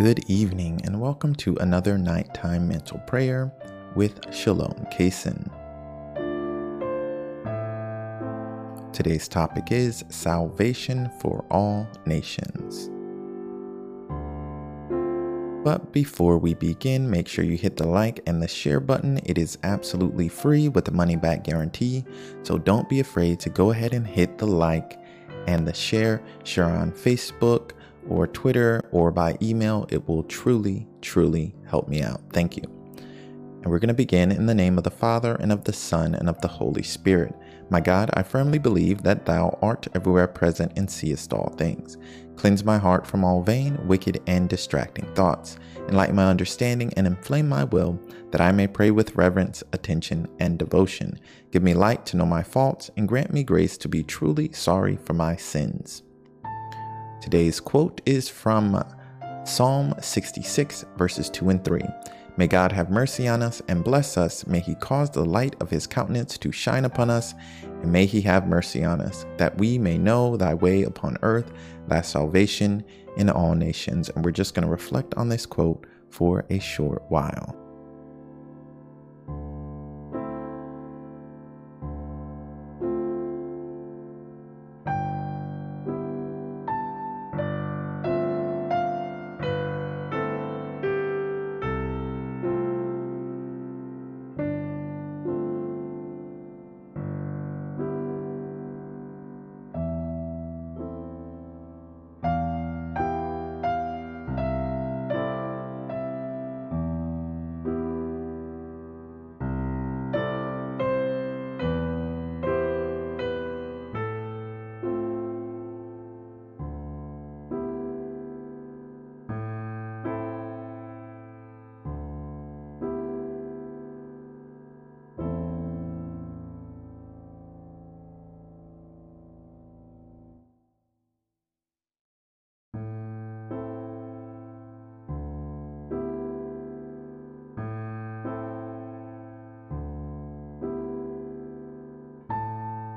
Good evening, and welcome to another nighttime mental prayer with Shalom Kaysen. Today's topic is Salvation for All Nations. But before we begin, make sure you hit the like and the share button. It is absolutely free with a money back guarantee, so don't be afraid to go ahead and hit the like and the share. Share on Facebook or Twitter or by email. It will truly, truly help me out. Thank you. And we're going to begin in the name of the Father, and of the Son, and of the Holy Spirit. My God, I firmly believe that Thou art everywhere present and seest all things. Cleanse my heart from all vain, wicked, and distracting thoughts. Enlighten my understanding and inflame my will, that I may pray with reverence, attention, and devotion. Give me light to know my faults, and grant me grace to be truly sorry for my sins. Today's quote is from Psalm 66, verses 2 and 3. May God have mercy on us and bless us. May He cause the light of His countenance to shine upon us, and may He have mercy on us, that we may know Thy way upon earth, Thy salvation in all nations. And we're just going to reflect on this quote for a short while.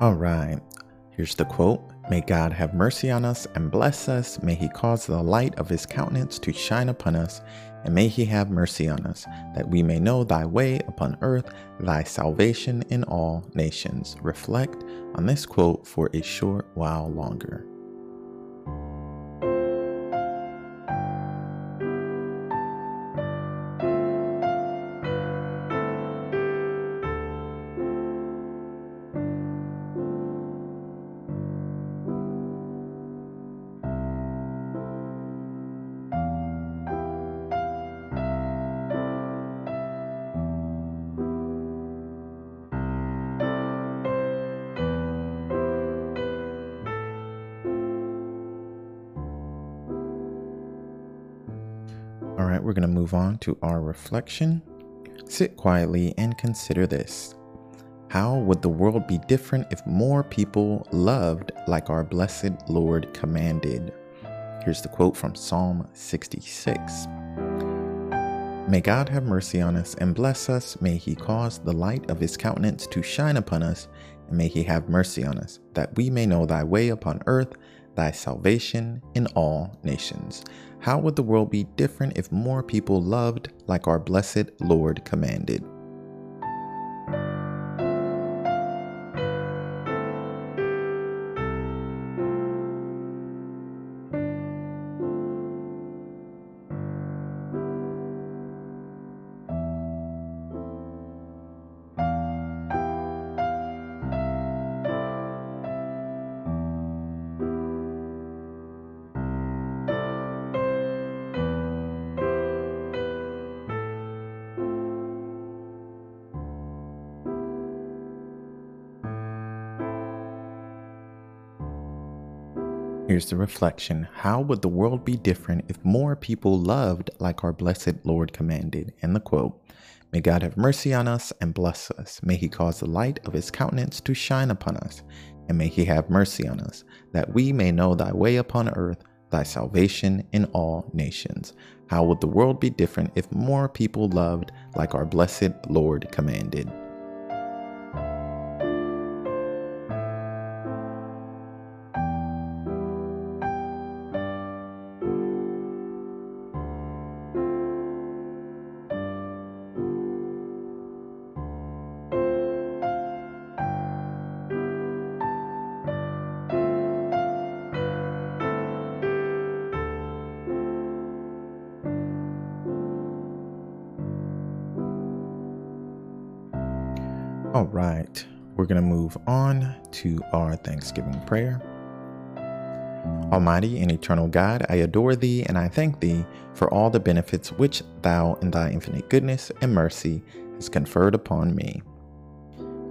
All right, here's the quote May God have mercy on us and bless us. May He cause the light of His countenance to shine upon us. And may He have mercy on us, that we may know Thy way upon earth, Thy salvation in all nations. Reflect on this quote for a short while longer. Right, we're going to move on to our reflection. Sit quietly and consider this. How would the world be different if more people loved like our blessed Lord commanded? Here's the quote from Psalm 66. May God have mercy on us and bless us. May He cause the light of His countenance to shine upon us, and may He have mercy on us, that we may know Thy way upon earth, Thy salvation in all nations. How would the world be different if more people loved like our blessed Lord commanded? Here's the reflection How would the world be different if more people loved like our blessed Lord commanded? And the quote May God have mercy on us and bless us. May He cause the light of His countenance to shine upon us. And may He have mercy on us, that we may know Thy way upon earth, Thy salvation in all nations. How would the world be different if more people loved like our blessed Lord commanded? All right, we're going to move on to our Thanksgiving prayer. Almighty and eternal God, I adore thee and I thank thee for all the benefits which thou in thy infinite goodness and mercy has conferred upon me.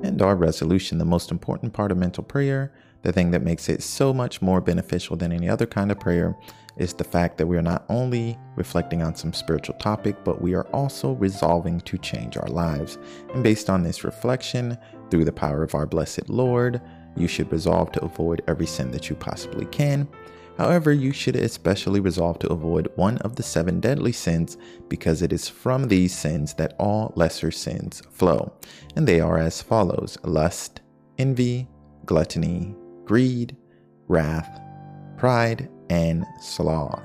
And our resolution, the most important part of mental prayer, the thing that makes it so much more beneficial than any other kind of prayer, is the fact that we are not only reflecting on some spiritual topic, but we are also resolving to change our lives. And based on this reflection, through the power of our blessed Lord, you should resolve to avoid every sin that you possibly can. However, you should especially resolve to avoid one of the seven deadly sins because it is from these sins that all lesser sins flow. And they are as follows lust, envy, gluttony, greed, wrath, pride, and sloth.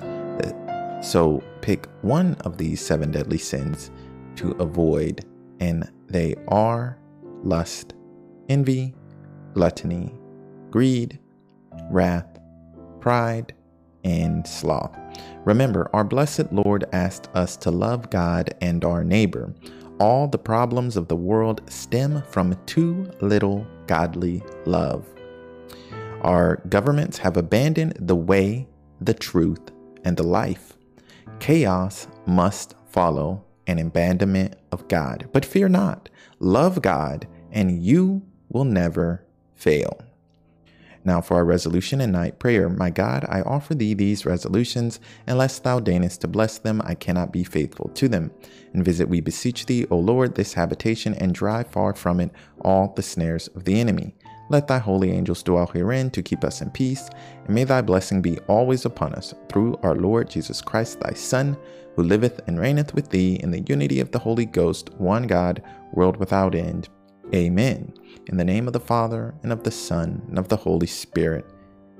Uh, so pick one of these seven deadly sins to avoid, and they are lust, envy, gluttony, greed, wrath, pride, and sloth. Remember, our blessed Lord asked us to love God and our neighbor. All the problems of the world stem from too little godly love. Our governments have abandoned the way, the truth, and the life. Chaos must follow an abandonment of God. But fear not, love God, and you will never fail. Now for our resolution and night prayer. My God, I offer thee these resolutions. Unless thou deignest to bless them, I cannot be faithful to them. And visit, we beseech thee, O Lord, this habitation, and drive far from it all the snares of the enemy. Let thy holy angels dwell herein to keep us in peace, and may thy blessing be always upon us, through our Lord Jesus Christ, thy Son, who liveth and reigneth with thee in the unity of the Holy Ghost, one God, world without end. Amen. In the name of the Father, and of the Son, and of the Holy Spirit.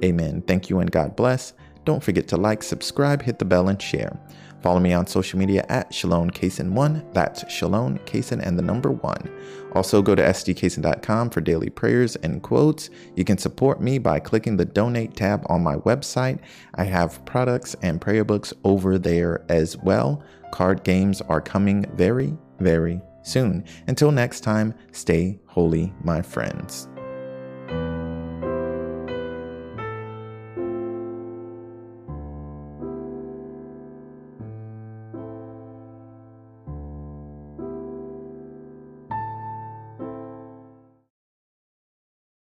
Amen. Thank you and God bless. Don't forget to like, subscribe, hit the bell, and share. Follow me on social media at Shalom Kaysen1. That's Shalom Kaysen and the number one. Also, go to sdkaysen.com for daily prayers and quotes. You can support me by clicking the donate tab on my website. I have products and prayer books over there as well. Card games are coming very, very soon. Until next time, stay holy, my friends.